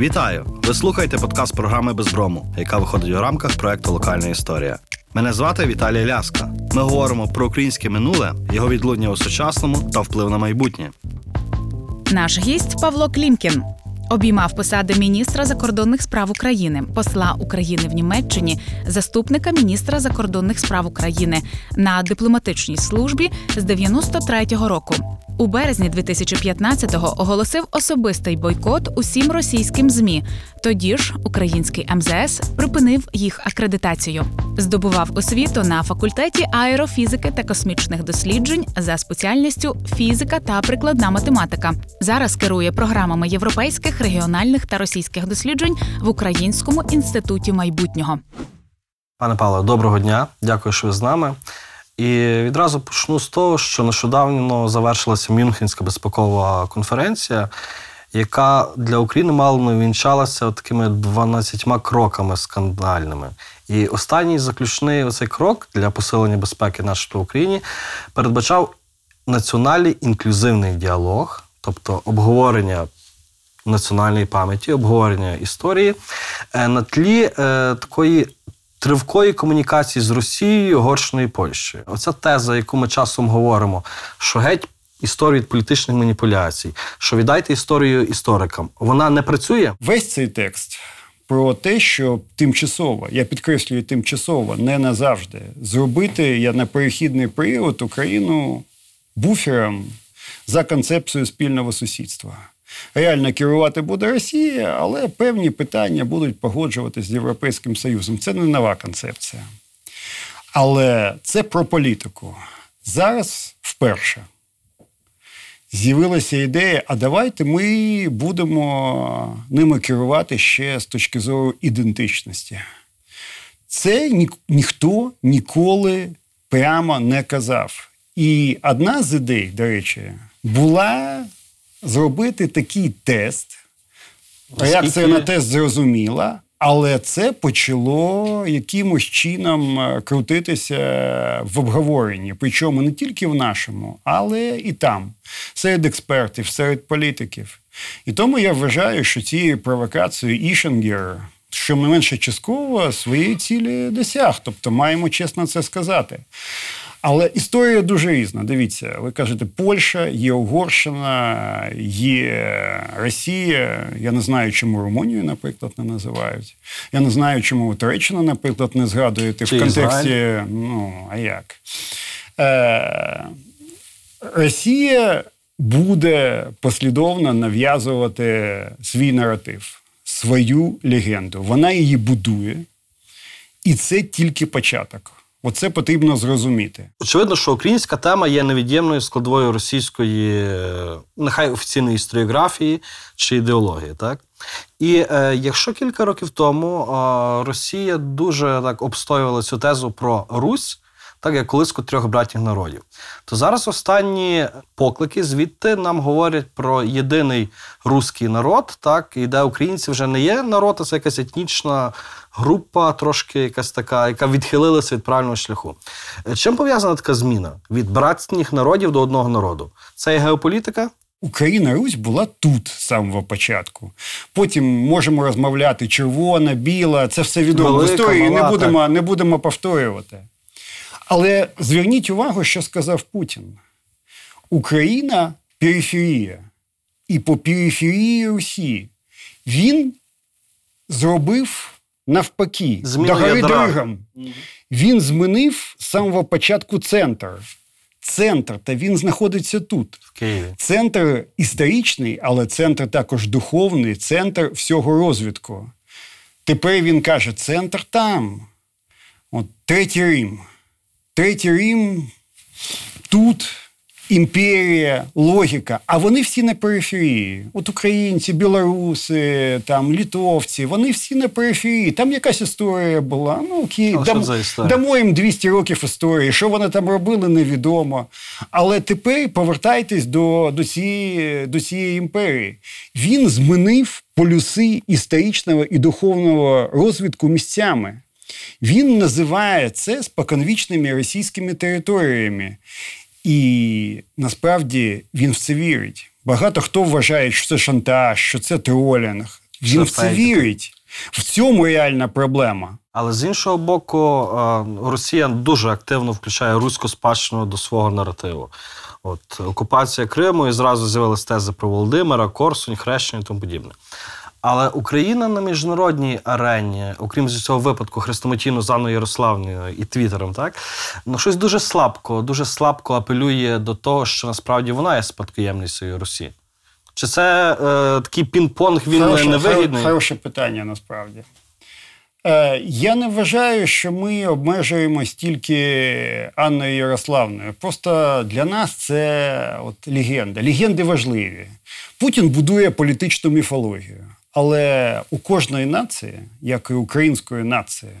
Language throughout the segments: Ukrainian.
Вітаю! Ви слухаєте подкаст програми Безброму, яка виходить у рамках проекту Локальна історія. Мене звати Віталій Ляска. Ми говоримо про українське минуле, його відлуння у сучасному та вплив на майбутнє. Наш гість Павло Клімкін. Обіймав посади міністра закордонних справ України, посла України в Німеччині, заступника міністра закордонних справ України на дипломатичній службі з 93-го року. У березні 2015-го оголосив особистий бойкот усім російським змі. Тоді ж український МЗС припинив їх акредитацію. Здобував освіту на факультеті аерофізики та космічних досліджень за спеціальністю фізика та прикладна математика. Зараз керує програмами європейських, регіональних та російських досліджень в Українському інституті майбутнього. Пане Павло, доброго дня. Дякую, що ви з нами. І відразу почну з того, що нещодавно завершилася Мюнхенська безпекова конференція, яка для України мало не вінчалася такими 12 кроками скандальними. І останній заключний оцей крок для посилення безпеки нашої в Україні передбачав національний інклюзивний діалог, тобто обговорення національної пам'яті, обговорення історії е, на тлі е, такої тривкої комунікації з Росією, Угорщиною і Польщею. Оця теза, яку ми часом говоримо, що геть історію від політичних маніпуляцій, що віддайте історію історикам, вона не працює. Весь цей текст. Про те, що тимчасово, я підкреслюю тимчасово, не назавжди, зробити я на перехідний період Україну буфером за концепцією спільного сусідства. Реально керувати буде Росія, але певні питання будуть погоджуватися з Європейським Союзом. Це не нова концепція. Але це про політику. Зараз вперше з'явилася ідея: а давайте ми будемо ними керувати ще з точки зору ідентичності. Це ні, ніхто ніколи прямо не казав. І одна з ідей, до речі, була зробити такий тест. Реакція на тест зрозуміла, але це почало якимось чином е, крутитися в обговоренні. Причому не тільки в нашому, але і там, серед експертів, серед політиків. І тому я вважаю, що цією провокацією Ішенгер, що менше частково, своєї цілі досяг. Тобто маємо чесно це сказати. Але історія дуже різна. Дивіться, ви кажете, Польща, є Угорщина, є Росія. Я не знаю, чому Румунію, наприклад, не називають. Я не знаю, чому Туреччина, наприклад, не згадуєте Чи в контексті. Ізраїль? Ну, а як? Е, Росія буде послідовно нав'язувати свій наратив, свою легенду. Вона її будує, і це тільки початок. Оце потрібно зрозуміти. Очевидно, що українська тема є невід'ємною складовою російської, е, нехай офіційної історіографії чи ідеології. Так? І е, якщо кілька років тому е, Росія дуже так обстоювала цю тезу про Русь, так як колиску трьох братів народів, то зараз останні поклики звідти нам говорять про єдиний руський народ, так, і де українці вже не є народ, а це якась етнічна група, трошки якась така, яка відхилилася від правильного шляху. Чим пов'язана така зміна від братніх народів до одного народу? Це є геополітика? Україна Русь була тут з самого початку. Потім можемо розмовляти червона, біла, це все відомо в історії. мала, не будемо, не будемо повторювати. Але зверніть увагу, що сказав Путін: Україна периферія. І по периферії Русі він зробив навпаки Зміну до гори ядра. дригом. Він змінив з самого початку центр. Центр, та він знаходиться тут. В Києві. Центр історичний, але центр також духовний, центр всього розвитку. Тепер він каже: центр там. От Третій Рим. Третій Рим тут імперія, логіка. А вони всі на периферії. От українці, білоруси, там, літовці, вони всі на периферії. Там якась історія була. Ну окей, А що за історія? дамо їм 200 років історії. Що вони там робили, невідомо. Але тепер повертайтесь до, до, цієї, до цієї імперії. Він змінив полюси історичного і духовного розвитку місцями. Він називає це споконвічними російськими територіями. І насправді він в це вірить. Багато хто вважає, що це шантаж, що це тролінг. Він в Це вірить. В цьому реальна проблема. Але з іншого боку, е, Росія дуже активно включає руську спадщину до свого наративу. От окупація Криму і зразу з'явилися тези про Володимира, Корсунь, Хрещення і тому подібне. Але Україна на міжнародній арені, окрім з цього випадку Анною Ярославною і Твіттером, так ну щось дуже слабко, дуже слабко апелює до того, що насправді вона є спадкоємницею Росії. Чи це е, такий пінг-понг він Хороше- невигідний? Хороше питання насправді. Е, я не вважаю, що ми обмежуємось тільки Анною Ярославною. Просто для нас це от легенда. Легенди важливі. Путін будує політичну міфологію. Але у кожної нації, як і української нації,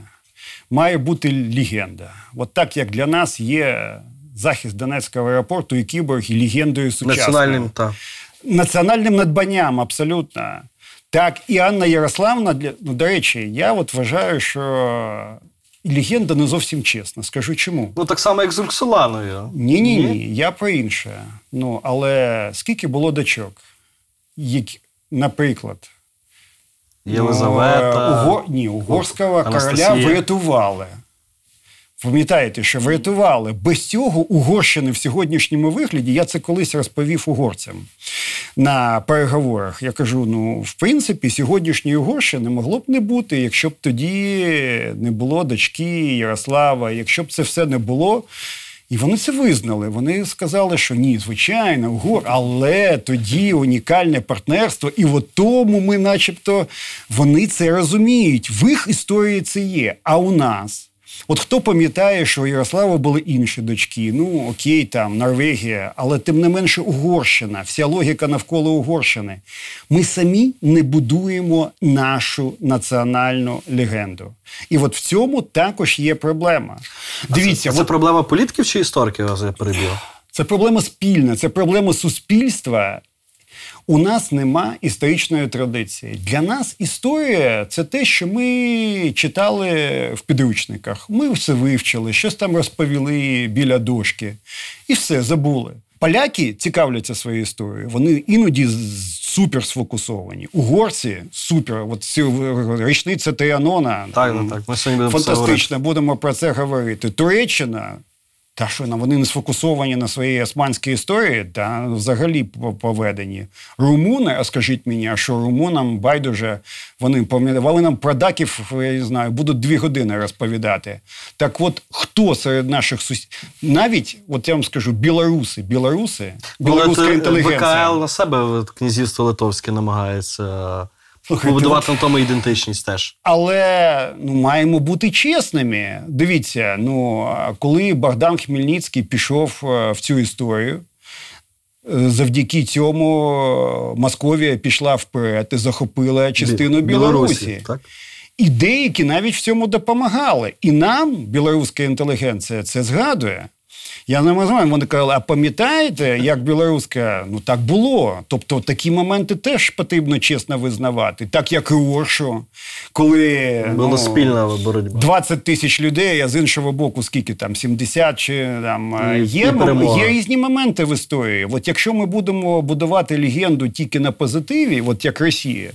має бути легенда. От так як для нас є захист Донецького аеропорту і кіборг і легендою сучасною Національним так. національним надбанням, абсолютно. Так, і Анна Ярославна, для, ну, до речі, я от вважаю, що легенда не зовсім чесна. Скажу чому. Ну так само, як з Роксоланою. Ні, ні, ні, я про інше. Ну, але скільки було дочок? Які, наприклад, Єлизавета. Ну, уго... Ні, угорського Анастасія. короля врятували. Пам'ятаєте, що врятували. Без цього Угорщини в сьогоднішньому вигляді, я це колись розповів угорцям на переговорах. Я кажу: ну, в принципі, сьогоднішньої Угорщини могло б не бути, якщо б тоді не було дочки Ярослава, якщо б це все не було. І вони це визнали. Вони сказали, що ні, звичайно, угор, але тоді унікальне партнерство, і в тому ми, начебто, вони це розуміють. В їх історії це є. А у нас. От хто пам'ятає, що у Ярослава були інші дочки? Ну окей, там Норвегія, але тим не менше Угорщина, вся логіка навколо Угорщини. Ми самі не будуємо нашу національну легенду. І от в цьому також є проблема. Дивіться, це от проблема політиків чи істориків, я перебіг? це проблема спільна, це проблема суспільства. У нас нема історичної традиції. Для нас історія це те, що ми читали в підручниках. Ми все вивчили, щось там розповіли біля дошки, і все забули. Поляки цікавляться своєю історією. Вони іноді супер сфокусовані. Угорці супер. От річниця Трианона. Так, так, так. Ми сьогодні будемо Фантастично, будемо про це говорити. Туреччина. Та що ну, вони не сфокусовані на своїй османській історії, та взагалі поведені. Румуни, а скажіть мені, а що румунам байдуже, вони пам'ятали нам про даків, я не знаю, будуть дві години розповідати. Так от, хто серед наших сусідів, навіть, от я вам скажу, білоруси, білоруси, білоруська Але інтелігенція. ВКЛ на себе князівство Литовське намагається побудувати на тому ідентичність теж. Але ну маємо бути чесними. Дивіться, ну коли Богдан Хмельницький пішов е, в цю історію. е, Завдяки цьому Московія пішла вперед і захопила частину Білорусі. так? І деякі навіть в цьому допомагали. І нам, білоруська інтелігенція, це згадує. Я не знаю, вони казали, а пам'ятаєте, як білоруська, ну так було. Тобто такі моменти теж потрібно чесно визнавати. Так як і Оршу, коли Була ну, спільна боротьба. 20 тисяч людей, а з іншого боку, скільки там 70 чи там е, І- є, і є різні моменти в історії. От якщо ми будемо будувати легенду тільки на позитиві, от як Росія,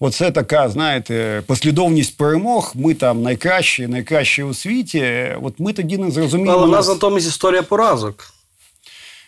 оце така, знаєте, послідовність перемог. Ми там найкращі, найкращі у світі. От ми тоді не зрозуміємо. Але нас нас- натомість історія поразок.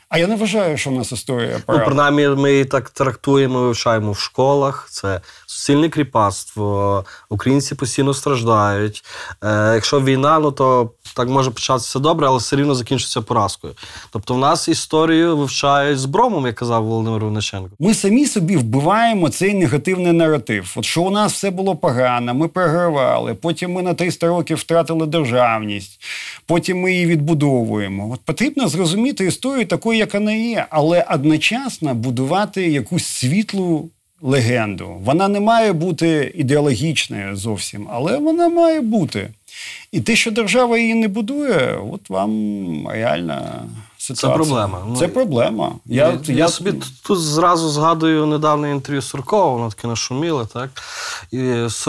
А я не вважаю, що в нас історія Ну, пора. принаймні, ми так трактуємо, вивчаємо в школах. Це суцільне кріпацтво, українці постійно страждають. Е, якщо війна, ну то так може початися добре, але все рівно закінчиться поразкою. Тобто, в нас історію вивчають з бромом, як казав Володимир Вониченко. Ми самі собі вбиваємо цей негативний наратив. От що у нас все було погано, ми програвали, потім ми на 300 років втратили державність, потім ми її відбудовуємо. От потрібно зрозуміти історію такою, як вона є, але одночасно будувати якусь світлу. Легенду. Вона не має бути ідеологічною зовсім, але вона має бути. І те, що держава її не будує, от вам реальна ситуація. проблема. Ну, Це проблема. Я, Я, я, собі тут зразу згадую недавнє інтерв'ю Суркова, воно таке нашуміле, так? І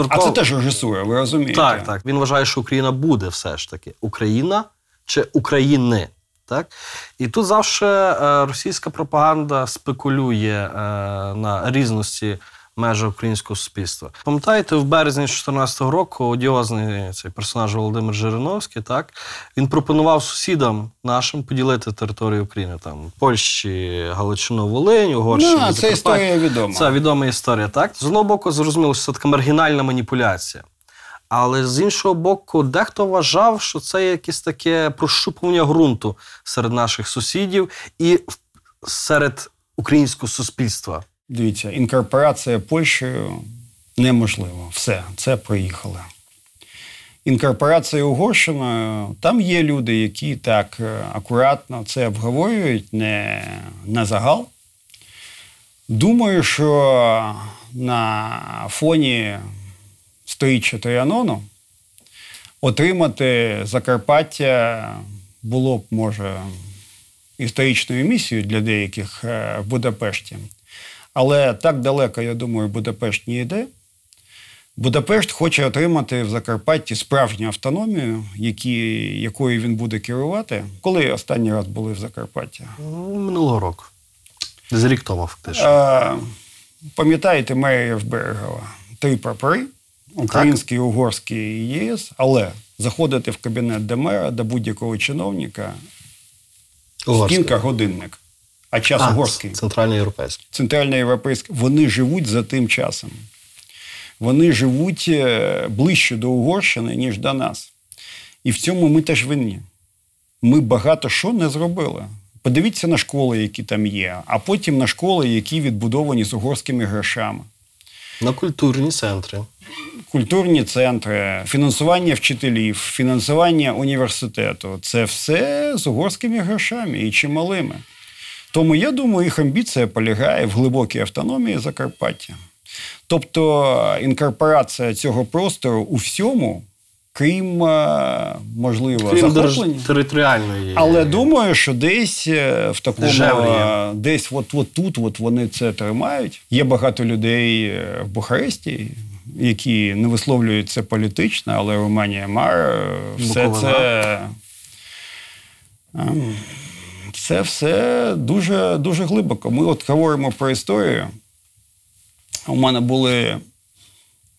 А це теж режисура, ви розумієте? Так, так. Він вважає, що Україна буде все ж таки. Україна чи України. Так? І тут завжди е, російська пропаганда спекулює е, на різності межах українського суспільства. Пам'ятаєте, в березні 2014 року одіозний цей персонаж Володимир Жириновський, так він пропонував сусідам нашим поділити територію України там Польщі, Галичину, Волинь, Угорщину. Ну, це історія відома. Це відома історія, так? З одного боку, зрозуміло, що це така маргінальна маніпуляція. Але з іншого боку, дехто вважав, що це якесь таке прощупування ґрунту серед наших сусідів і серед українського суспільства. Дивіться, інкорпорація Польщею неможлива. Все, це проїхали. Інкорпорація Угорщиною, там є люди, які так е, акуратно це обговорюють, не на загал. Думаю, що на фоні сторіччя Тріанону отримати Закарпаття було б, може, історичною місією для деяких е, в Будапешті. Але так далеко, я думаю, Будапешт не йде. Будапешт хоче отримати в Закарпатті справжню автономію, які, якою він буде керувати. Коли останній раз були в Закарпатті? Ну, Минулого року. З рік тому, фактично. Е, пам'ятаєте мерія Берегова? Три прапори: український, угорський ЄС. Але заходити в кабінет до мера, до будь-якого чиновника, Угорський. стінка годинник, а час А, угорський. Центральноєвропейський. центральноєвропейська, вони живуть за тим часом. Вони живуть е, ближче до Угорщини, ніж до нас. І в цьому ми теж винні. Ми багато що не зробили. Подивіться на школи, які там є, а потім на школи, які відбудовані з угорськими грошами. На культурні центри. Культурні центри, фінансування вчителів, фінансування університету це все з угорськими грошами і чималими. Тому я думаю, їх амбіція полягає в глибокій автономії Закарпаття. Тобто інкорпорація цього простору у всьому, крім, е, можливо, Крім захоплення. територіальної. Але думаю, що десь е, в такому е, десь от, от тут от вони це тримають. Є багато людей е, в Бухаресті, які не висловлюють це політично, але Романія Мар е, все Буковина. це. ем, Це все дуже, дуже глибоко. Ми от говоримо про історію. У мене були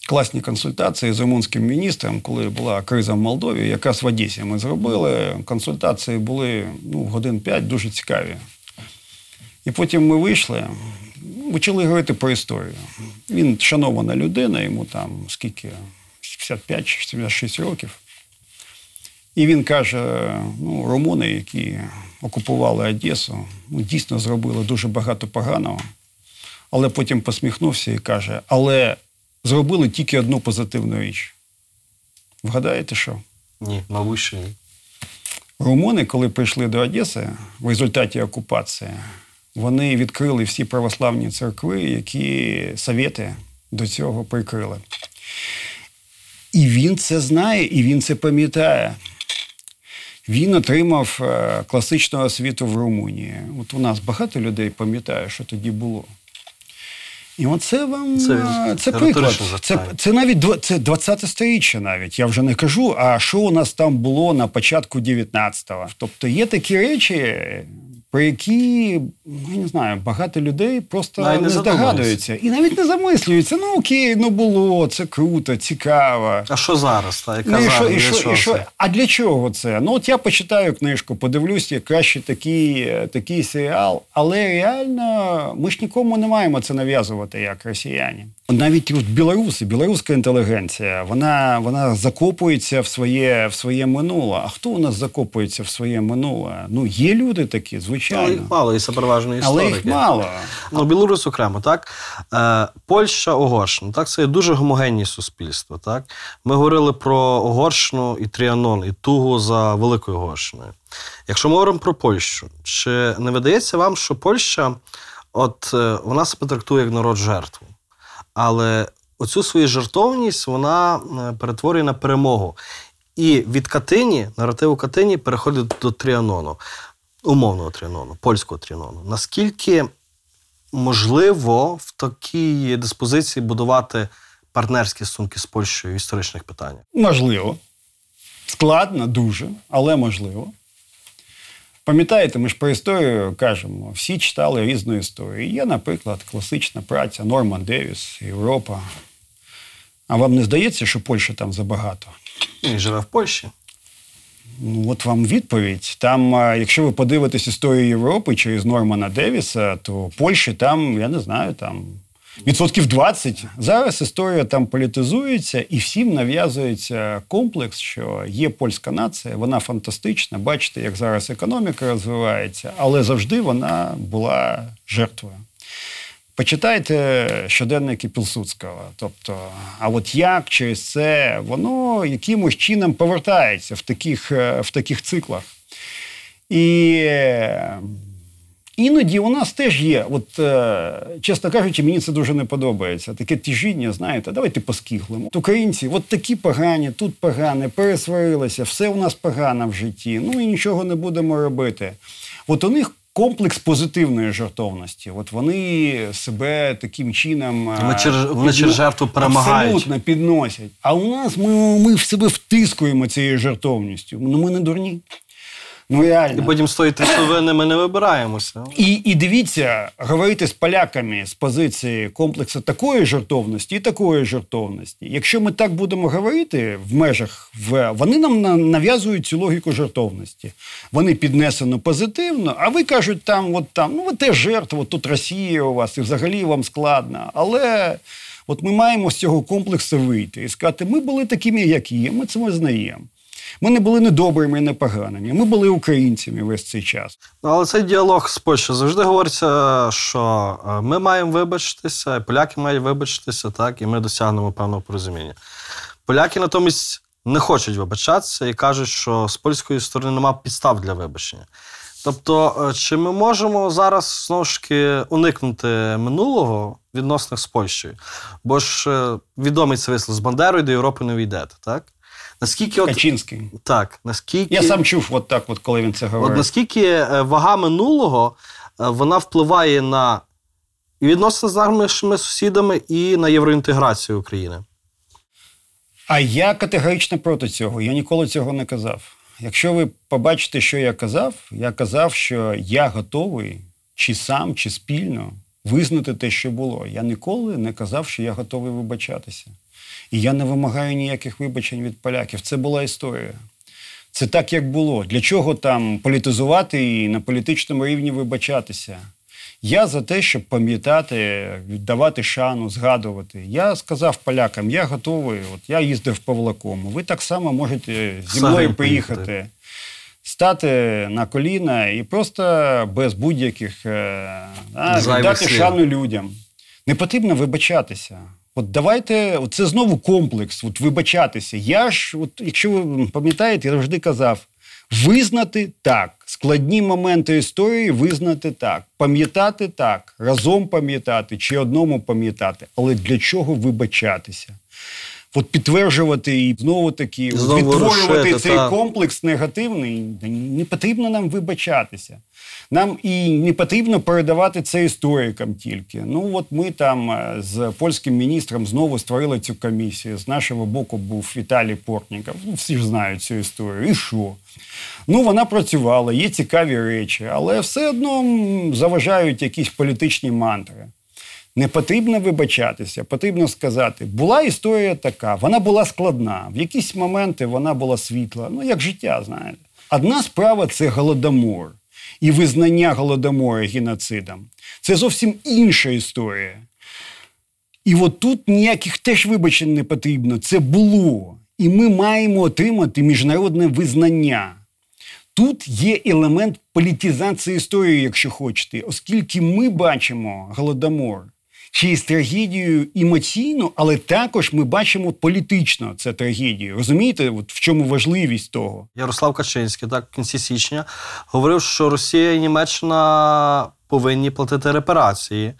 класні консультації з румунським міністром, коли була криза в Молдові, якраз в Одесі ми зробили. Консультації були ну, годин п'ять, дуже цікаві. І потім ми вийшли, почали говорити про історію. Він шанована людина, йому там скільки, 75 чи 76 років. І він каже: ну, румуни, які окупували Одесу, ну, дійсно зробили дуже багато поганого. Але потім посміхнувся і каже: але зробили тільки одну позитивну річ. Вгадаєте що? Ні, мабуть, що ні. Румуни, коли прийшли до Одеси в результаті окупації, вони відкрили всі православні церкви, які совєти до цього прикрили. І він це знає, і він це пам'ятає. Він отримав е, класичну освіту в Румунії. От у нас багато людей пам'ятає, що тоді було. І оце вам Це е, це, приклад. Це, це навіть це 20 сторіччя навіть. Я вже не кажу, а що у нас там було на початку 19-го. Тобто є такі речі, про які, я не знаю, багато людей просто Навіть не здогадуються. І навіть не замислюються. Ну окей, ну було, це круто, цікаво. А що зараз? Та, яка Ну, і що, і Для що, і що? А для чого це? Ну, от я почитаю книжку, подивлюсь, як краще такий, такий серіал. Але реально ми ж нікому не маємо це нав'язувати, як росіяни. Навіть от білоруси, білоруська інтелігенція, вона, вона закопується в своє, в своє минуле. А хто у нас закопується в своє минуле? Ну, є люди такі, Але звичайно. їх мало, і це переважно Але історики. їх мало. Ну, Білорусь окремо, так? Е, Польща, Угорщина, так, це є дуже гомогенні суспільства. Так? Ми говорили про Угорщину і Тріанон, і тугу за Великою Угорщиною. Якщо ми говоримо про Польщу, чи не видається вам, що Польща, от е, вона себе трактує як народ жертву, але оцю свою жертовність вона е, перетворює на перемогу. І від Катині, наративу Катині переходить до Тріанону, умовного Тріанону, польського Тріанону. Наскільки можливо в такій диспозиції будувати партнерські стосунки з Польщею в історичних питаннях? Можливо. Складно, дуже, але можливо. Пам'ятаєте, ми ж про історію кажемо, всі читали різну історію. Є, наприклад, класична праця Норман Девіс, Європа. А вам не здається, що Польща там забагато? Він живе в Польщі. Ну, от вам відповідь. Там, якщо ви подивитесь історію Європи через Нормана Девіса, то Польщі там, я не знаю, там відсотків 20. Зараз історія там політизується і всім нав'язується комплекс, що є польська нація, вона фантастична. Бачите, як зараз економіка розвивається, але завжди вона була жертвою. Почитайте щоденники Пілсудського. Тобто, а от як через це воно якимось чином повертається в таких, е, в таких циклах. І е, іноді у нас теж є, от, е, чесно кажучи, мені це дуже не подобається. Таке тяжіння, знаєте, давайте поскіглимо. От українці, от такі погані, тут погане, пересварилися, все у нас погано в житті, ну і нічого не будемо робити. От у них комплекс позитивної жертовності. От вони себе таким чином е, Вони через- вони через жертву перемагають. Абсолютно підносять. А у нас ми, ми в себе втискуємо цією жертовністю. Ну ми не дурні. Ну І реально. потім з тої трясовини ми не вибираємося. І, і дивіться, говорити з поляками з позиції комплексу такої жертовності і такої жертовності. Якщо ми так будемо говорити в межах, в, вони нам на- нав'язують цю логіку жертовності. Вони піднесено позитивно, а ви кажуть, там, от там, ну ви теж жертва, тут Росія у вас, і взагалі вам складно. Але от ми маємо з цього комплексу вийти і сказати, ми були такими, як є, ми це знаємо. Ми не були не добрими, не поганими. Ми були українцями весь цей час. Але цей діалог з Польщею завжди говориться, що е, ми маємо вибачитися, поляки мають вибачитися, так, і ми досягнемо певного порозуміння. Поляки натомість не хочуть вибачатися і кажуть, що з польської сторони немає підстав для вибачення. Тобто, е, чи ми можемо зараз знову ж таки уникнути минулого відносних з Польщею? Бо ж е, відомий це вислів з Бандерою до Європи не війдете, так? Наскільки от Качинський. так, наскільки Я сам чув от так, от, коли він це От говорив. наскільки е, вага минулого е, вона впливає на відносини з нашими сусідами, і на євроінтеграцію України? А я категорично проти цього. Я ніколи цього не казав. Якщо ви побачите, що я казав, я казав, що я готовий чи сам, чи спільно визнати те, що було. Я ніколи не казав, що я готовий вибачатися. І я не вимагаю ніяких вибачень від поляків. Це була історія. Це так, як було. Для чого там політизувати і на політичному рівні вибачатися? Я за те, щоб пам'ятати, віддавати шану, згадувати. Я сказав полякам, я готовий. От я їздив Павлаком. Ви так само можете зі мною поїхати. стати на коліна і просто без будь-яких е, віддати слів. шану людям. Не потрібно вибачатися. От давайте, це знову комплекс, от вибачатися. Я ж, от, якщо ви пам'ятаєте, я завжди казав: визнати так, складні моменти історії визнати так, пам'ятати так, разом пам'ятати чи одному пам'ятати. Але для чого вибачатися? От підтверджувати і знову таки Знову відтворювати рушити, цей так. комплекс негативний, не потрібно нам вибачатися. Нам і не потрібно передавати це історикам тільки. Ну от ми там е, з польським міністром знову створили цю комісію. З нашого боку був Віталій Портніков. Ну, всі ж знають цю історію. І що? Ну, вона працювала, є цікаві речі, але все одно заважають якісь політичні мантри. Не потрібно вибачатися, потрібно сказати, була історія така, вона була складна. В якісь моменти вона була світла, ну як життя, знаєте. Одна справа це голодомор і визнання голодомору геноцидом. Це зовсім інша історія. І от тут ніяких теж вибачень не потрібно. Це було. І ми маємо отримати міжнародне визнання. Тут є елемент політизації історії, якщо хочете, оскільки ми бачимо голодомор через трагедію емоційну, але також ми бачимо політично це трагедію. Розумієте, от в чому важливість того? Ярослав Качинський, так, в кінці січня, говорив, що Росія і Німеччина повинні платити репарації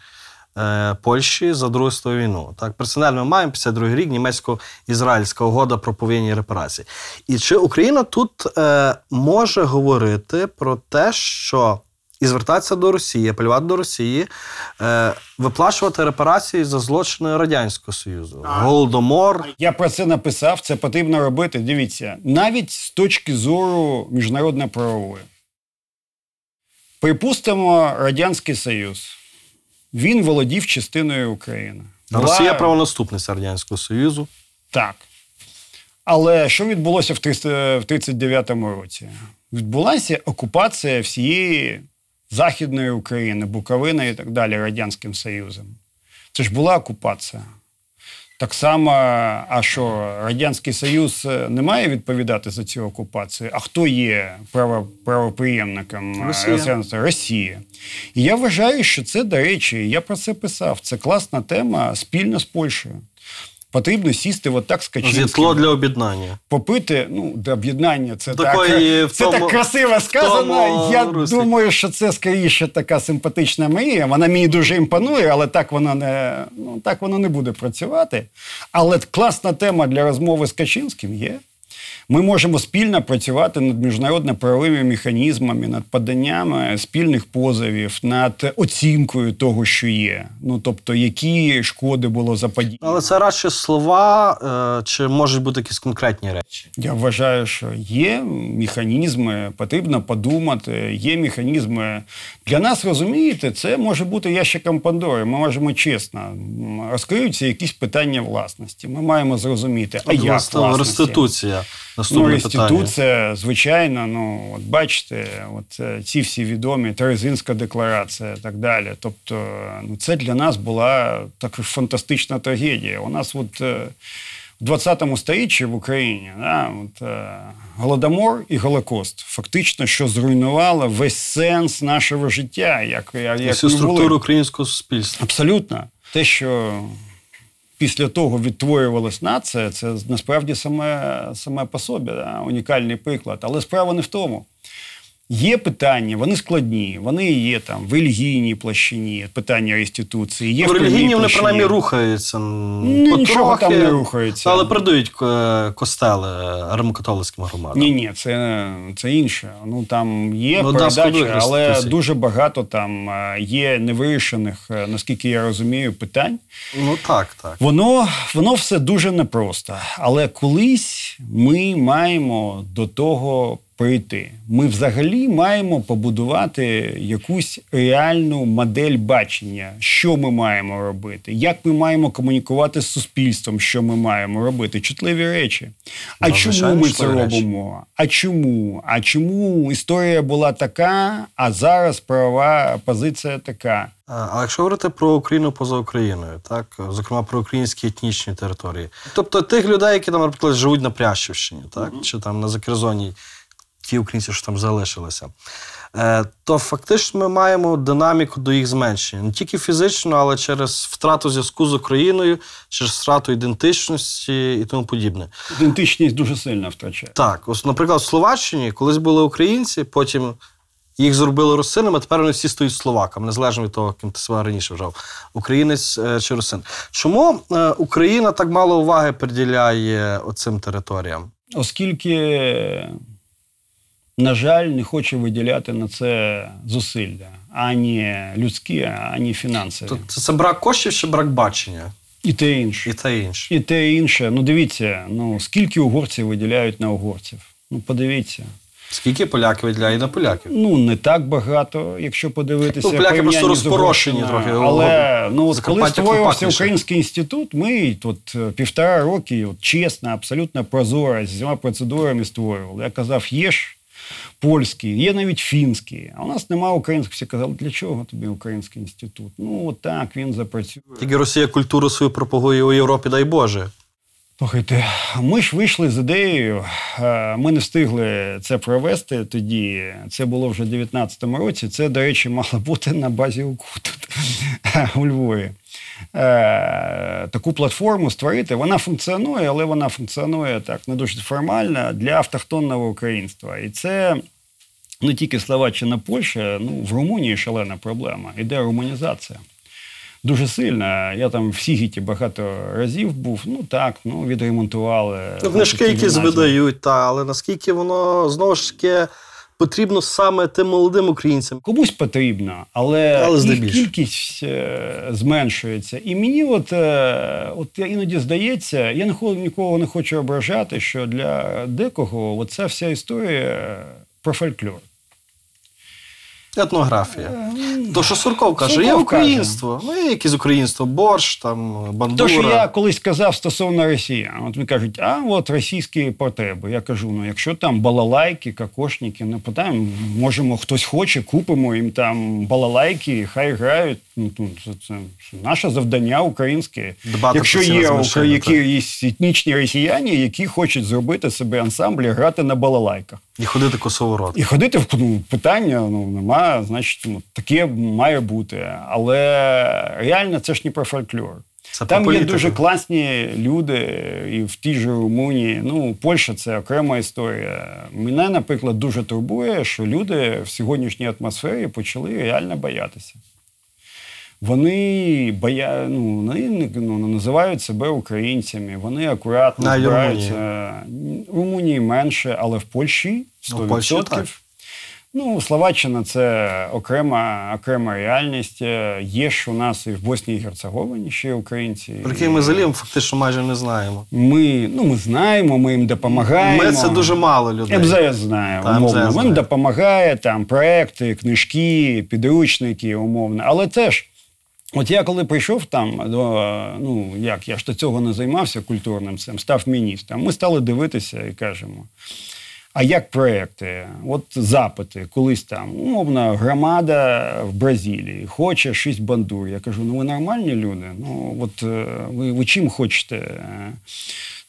е, Польщі за Другу світову війну. Так, персонально ми маємо 52 рік німецько-ізраїльська угода про повинні репарації. І чи Україна тут е, може говорити про те, що і звертатися до Росії, апелювати до Росії, е, виплачувати репарації за злочини Радянського Союзу, Голодомор, Я про це написав, це потрібно робити. Дивіться, навіть з точки зору міжнародно-правової. Припустимо, Радянський Союз. Він володів частиною України. Була- Росія правонаступниця Радянського Союзу. Так. Але що відбулося в 1939 році? Відбулася окупація всієї Західної України, Буковини і так далі Радянським Союзом. Це ж була окупація. Так само, а що Радянський Союз е, не має відповідати за цю окупацію? А хто є право, правоприємником е, Росія. Росія. Росія. І я вважаю, що це, до речі, я про це писав. Це класна тема спільно з Польщею. Потрібно сісти от так з Качинським. Зітло для об'єднання. попити, ну, до об'єднання, це, Такої так, в це тому- так красиво сказано. тому Я Русі. думаю, що це скоріше така симпатична мрія. Вона мені дуже імпонує, але так воно не, ну, так воно не буде працювати. Але класна тема для розмови з Качинським є. Ми можемо спільно працювати над міжнародно-правовими механізмами, над поданнями спільних позовів, над оцінкою того, що є. Ну тобто, які шкоди було заподіяно. Але це радше слова, е, чи можуть бути якісь конкретні речі? Я вважаю, що є механізми, потрібно подумати, є механізми. Для нас, розумієте, це може бути ящиком Пандори. Ми можемо чесно. Розкриються якісь питання власності. Ми маємо зрозуміти, а як власності? реституція. Ну, Наступне питання. звичайно, ну от бачите, от е, ці всі відомі Терезинська декларація і так далі. Тобто, ну це для нас була така фантастична трагедія. У нас от е, в 20-му сторіччі в Україні да, от, е, голодомор і Голокост фактично, що зруйнувало весь сенс нашого життя, як, як, як структуру українського суспільства. Абсолютно. Те, що після того відтворювалась нація, це насправді саме, саме по собі да, унікальний приклад. Але справа не в тому. Є питання, вони складні, вони є там в релігійній площині, питання реституції, є В в релігійні вони принаймні рухаються. Ну, нічого там не рухається. Але передають е, костели римокатолицьким громадам. Ні, ні, це, це інше. Ну там є Ну, складових але дуже багато там е, є невирішених, е, наскільки я розумію, питань. Ну так, так. Воно, воно все дуже непросто. Але колись ми маємо до того прийти. Ми взагалі маємо побудувати якусь реальну модель бачення, що ми маємо робити, як ми маємо комунікувати з суспільством, що ми маємо робити. Чутливі речі. А Ну, чому ми це речі. робимо? А чому? А чому історія була така, а зараз правова позиція така? А якщо говорити про Україну поза Україною, так зокрема про українські етнічні території, тобто тих людей, які там, наприклад, живуть на Прящівщині, так чи там на Закерзоні, ті українці, що там залишилися, е, то фактично ми маємо динаміку до їх зменшення не тільки фізично, але через втрату зв'язку з Україною, через втрату ідентичності і тому подібне. Ідентичність дуже сильно втрачає. Так, ось, наприклад, в Словаччині колись були українці, потім їх зробили русинами, тепер вони всі стають словаками, незалежно від того, ким ти себе раніше вважав. Українець е, чи русин. Чому е, Україна так мало уваги приділяє оцим територіям? Оскільки, на жаль, не хоче виділяти на це зусилля ані людські, ані фінансові. То це, брак коштів чи брак бачення? І те інше. І те інше. І те інше. Ну, дивіться, ну скільки угорців виділяють на угорців? Ну, подивіться. Скільки поляків виділяє на поляків? Ну, не так багато, якщо подивитися. Ну, поляки просто розпорошені трохи. Але ну, от коли створювався. Український інститут, ми от е, півтора роки от, чесно, абсолютно прозоро, з всіма процедурами створювали. Я казав, є ж польський, є навіть фінський. А у нас немає українського. Всі казали, для чого тобі український інститут? Ну, так, він запрацює. Тільки Росія культуру свою пропагує у Європі, дай Боже. Слухайте, ми ж вийшли з ідеєю. е, Ми не встигли це провести тоді. Це було вже в 19-му році. Це, до речі, мало бути на базі УКУ тут у Львові. Е, Таку платформу створити. Вона функціонує, але вона функціонує так не дуже формально для автохтонного українства. І це не тільки Словаччина, Польща, ну в Румунії шалена проблема. Іде румунізація. Дуже сильно. Я там в Сігіті багато разів був. Ну так, ну відремонтували. Ну, книжки ці якісь видають, та, але наскільки воно знову ж таки потрібно саме тим молодим українцям. Комусь потрібно, але, Але їх кількість е, зменшується. І мені, от, е, от іноді здається, я нікого не хочу ображати, що для декого оця вся історія про фольклор. Етнографія. То, що Сурков каже, є Сурков каже. українство. Ну, є якесь українство, борщ, там, бандура. То, що я колись казав стосовно росіян, от мені кажуть, а от російські потреби. Я кажу: ну якщо там балалайки, кокошники, не питаємо, можемо хтось хоче, купимо їм там балалайки, хай грають. Ну тут це, це наше завдання українське. Дбати якщо є надзвичайно, якісь етнічні росіяни, які хочуть зробити себе ансамблі, грати на балалайках. І ходити косоворот. І ходити в ну, питання ну, немає, значить, ну, таке має бути. Але реально це ж не про фольклор. Це Там є дуже класні люди, і в тій же Румунії. Ну, Польща це окрема історія. Мене, наприклад, дуже турбує, що люди в сьогоднішній атмосфері почали реально боятися. Вони боя... ну, вони ну, називають себе українцями, вони акуратно Навіть збираються. Румунії менше, але в Польщі 100%. Ну, в Польщі так. Ну, Словаччина це окрема, окрема реальність. Е, Є ж у нас і в Босній і Герцеговині ще українці. Про який ми залім фактично майже не знаємо. Ми, ну, ми знаємо, ми їм допомагаємо. Ми це дуже мало людей. МЗС знає, Та, умовно. МЗС Він допомагає, там проекти, книжки, підручники, умовно. Але теж, от я коли прийшов там, до, ну як, я ж до цього не займався культурним цим, став міністром. Ми стали дивитися і кажемо. А як проекти? От запити, колись там, умовно, громада в Бразилії хоче шість бандур. Я кажу: ну ви нормальні люди? Ну от е, ви, ви чим хочете? Е,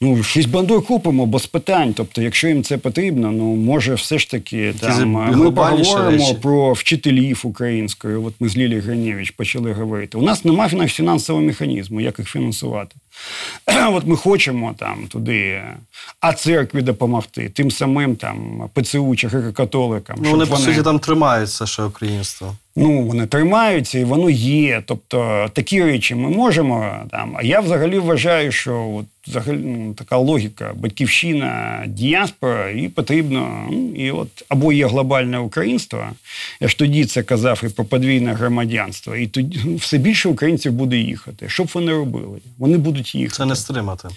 Ну, шість бандур купимо, бо з питань. Тобто, якщо їм це потрібно, ну може все ж таки там е, ми поговоримо речі. про вчителів української. От ми з Лілією Гринєвич почали говорити. У нас немає фінансового механізму, як їх фінансувати. От ми хочемо там туди, а церкві допомогти, тим самим там ПЦУ чи греко-католикам. Ну, вони, по суті, там тримаються ще українство. Ну, вони тримаються і воно є. Тобто такі речі ми можемо там. А я взагалі вважаю, що от взагалі ну, така логіка, батьківщина, діаспора, і потрібно. Ну, і от або є глобальне українство. Я ж тоді це казав і про подвійне громадянство. І тоді ну, все більше українців буде їхати. Що б вони робили? Вони будуть їхати. Це не стримати.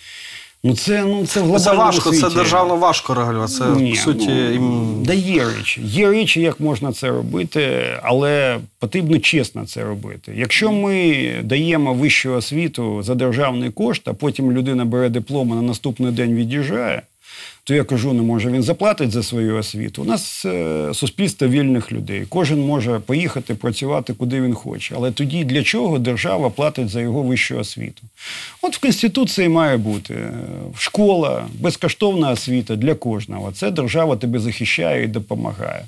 Ну це ну це в глобальному Це важко, світі. це державно важко регулювати. Це, Ні, по суті, ну, їм... да є речі. Є речі, як можна це робити, але потрібно чесно це робити. Якщо ми даємо вищу освіту за державний кошт, а потім людина бере диплом і на наступний день від'їжджає. То я кажу, не може він заплатить за свою освіту. У нас е, суспільство вільних людей. Кожен може поїхати працювати куди він хоче. Але тоді для чого держава платить за його вищу освіту? От в Конституції має бути е, школа, безкоштовна освіта для кожного. Це держава тебе захищає і допомагає.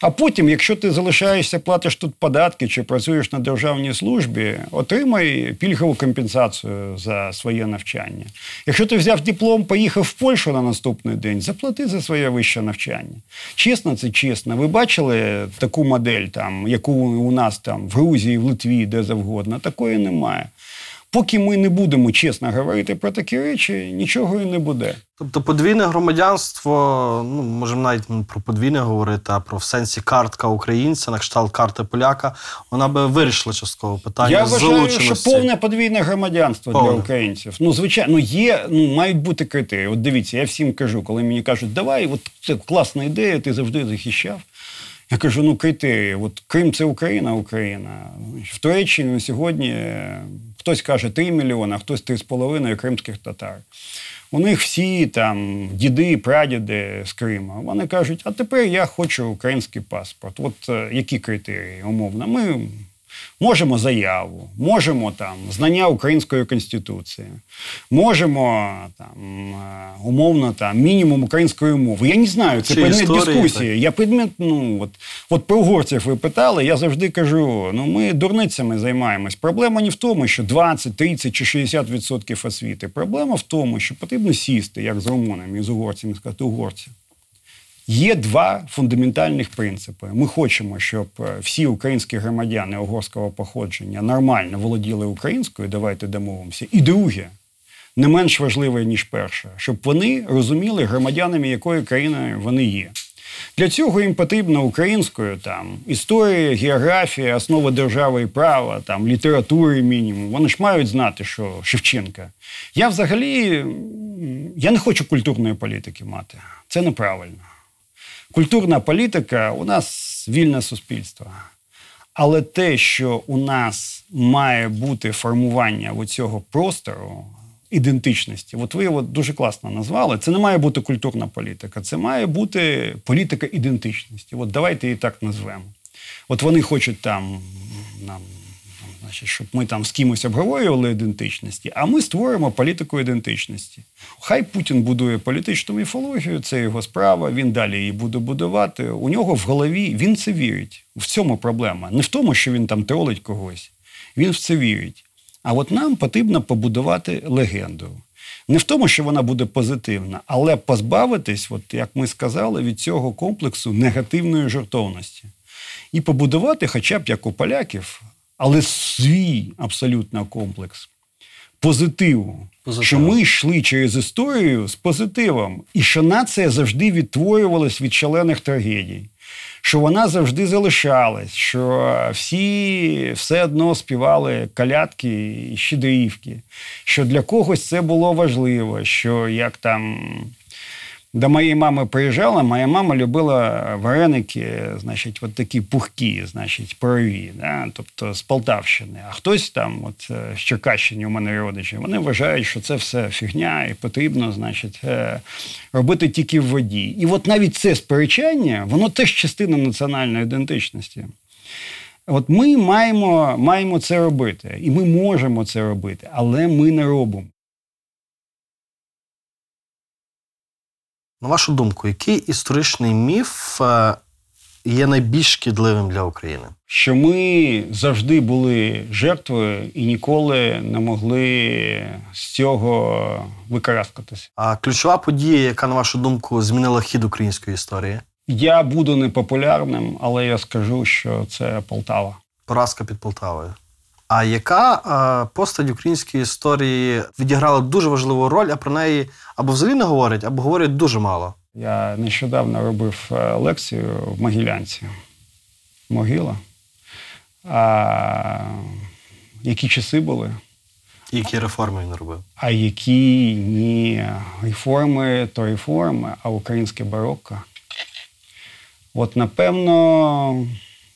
А потім, якщо ти залишаєшся, платиш тут податки чи працюєш на державній службі, отримай пільгову компенсацію за своє навчання. Якщо ти взяв диплом, поїхав в Польщу на наступний день, заплати за своє вище навчання. Чесно, це чесно. Ви бачили таку модель, там, яку у нас там в Грузії, в Литві, де завгодно? Такої немає. Поки ми не будемо чесно говорити про такі речі, нічого і не буде. Тобто подвійне громадянство, ну можемо навіть не про подвійне говорити, а про в сенсі картка українця, на кшталт карти поляка, вона би вирішила частково питання Я вважаю, що повне подвійне громадянство Повне. для українців. Ну, звичайно, ну, є, ну, мають бути критерії. От дивіться, я всім кажу, коли мені кажуть, давай, от це класна ідея, ти завжди захищав. Я кажу, ну критерії. От Крим це Україна, Україна. В Туреччині на сьогодні хтось каже 3 мільйони, а хтось 3,5 кримських татар. У них всі там діди, прадіди з Крима. Вони кажуть, а тепер я хочу український паспорт. От е, які критерії умовно? Ми можемо заяву, можемо там знання української конституції, можемо там е, умовно там мінімум української мови. Я не знаю, це Чи предмет історії, дискусії. Я предмет, ну от, от про угорців ви питали, я завжди кажу: ну ми дурницями займаємось. Проблема не в тому, що 20, 30 чи 60% відсотків освіти. Проблема в тому, що потрібно сісти, як з румунами і з угорцями, сказати угорці. Є два фундаментальних принципи. Ми хочемо, щоб е, всі українські громадяни угорського походження нормально володіли українською. Давайте домовимося. І друге, не менш важливе, ніж перше, щоб вони розуміли громадянами, якої країни вони є. Для цього їм потрібно українською там історія, географія, основа держави і права, там літератури мінімум. Вони ж мають знати, що Шевченка. Я взагалі я не хочу культурної політики мати. Це неправильно. Культурна політика у нас вільне суспільство. Але те, що у нас має бути формування цього простору ідентичності, от ви його дуже класно назвали. Це не має бути культурна політика, це має бути політика ідентичності. От давайте її так назвемо. От вони хочуть там нам. Значить, щоб ми там з кимось обговорювали ідентичності, а ми створимо політику ідентичності. Хай Путін будує політичну міфологію, це його справа. Він далі її буде будувати. У нього в голові він це вірить. В цьому проблема. Не в тому, що він там тролить когось. Він в це вірить. А от нам потрібно побудувати легенду. Не в тому, що вона буде позитивна, але позбавитись, от як ми сказали, від цього комплексу негативної жертовності. І побудувати, хоча б як у поляків, але свій абсолютно комплекс позитиву. Позитиву. Що ми йшли через історію з позитивом, і що нація завжди відтворювалась від шалених трагедій, що вона завжди залишалась, що всі все одно співали калятки і щедрівки, що для когось це було важливо, що як там. До моєї мами приїжджала, моя мама любила вареники, значить, от такі пухкі, значить, парові, да? тобто з Полтавщини. А хтось там, от е, з Черкащини, у мене родичі, вони вважають, що це все фігня і потрібно, значить, е, робити тільки в воді. І от навіть це сперечання, воно теж частина національної ідентичності. От ми маємо, маємо це робити, і ми можемо це робити, але ми не робимо. На вашу думку, який історичний міф е, є найбільш шкідливим для України? що ми завжди були жертвою і ніколи не могли з цього викараскатися. А ключова подія, яка, на вашу думку, змінила хід української історії? Я буду непопулярним, але я скажу, що це Полтава. Поразка під Полтавою. А яка е, постать української історії відіграла дуже важливу роль, а про неї або взагалі не говорять, або говорять дуже мало? Я нещодавно робив е, лекцію в Могилянці. Могила. А, які часи були? І які реформи він робив? А які ні реформи, то реформи, а українське барокко. От, напевно,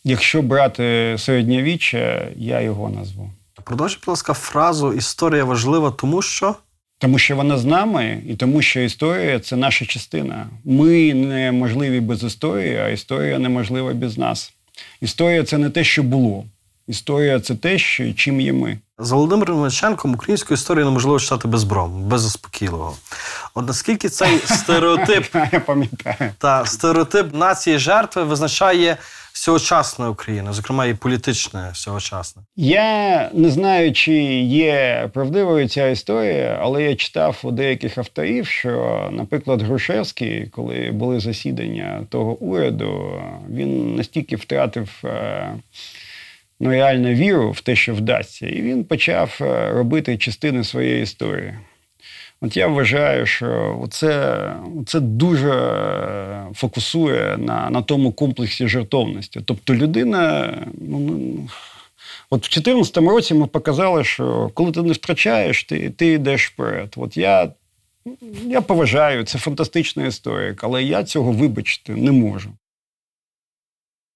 якщо брати середньовіччя, я його назву. Продовжуй, будь ласка, фразу Історія важлива, тому що Тому що вона з нами, і тому, що історія це наша частина. Ми не можливі без історії, а історія неможлива без нас. Історія це не те, що було. Історія це те, що чим є ми. за Володимиром Личенком українську історію неможливо читати без брому, без заспокійливого. От наскільки цей стереотип Я пам'ятаю. та стереотип нації жертви визначає сьогочасна Україна, зокрема і політичне сьогочасне. Я не знаю, чи є правдивою ця історія, але я читав у деяких авторів, що, наприклад, Грушевський, коли були засідання того уряду, він настільки втратив е, ну, реально віру в те, що вдасться, і він почав е, робити частини своєї історії. От я вважаю, що це, це дуже фокусує на, на тому комплексі жертовності. Тобто людина, ну, ну, От в 2014 році ми показали, що коли ти не втрачаєш, ти, ти йдеш вперед. От я, я поважаю, це фантастичний історик, але я цього вибачити не можу.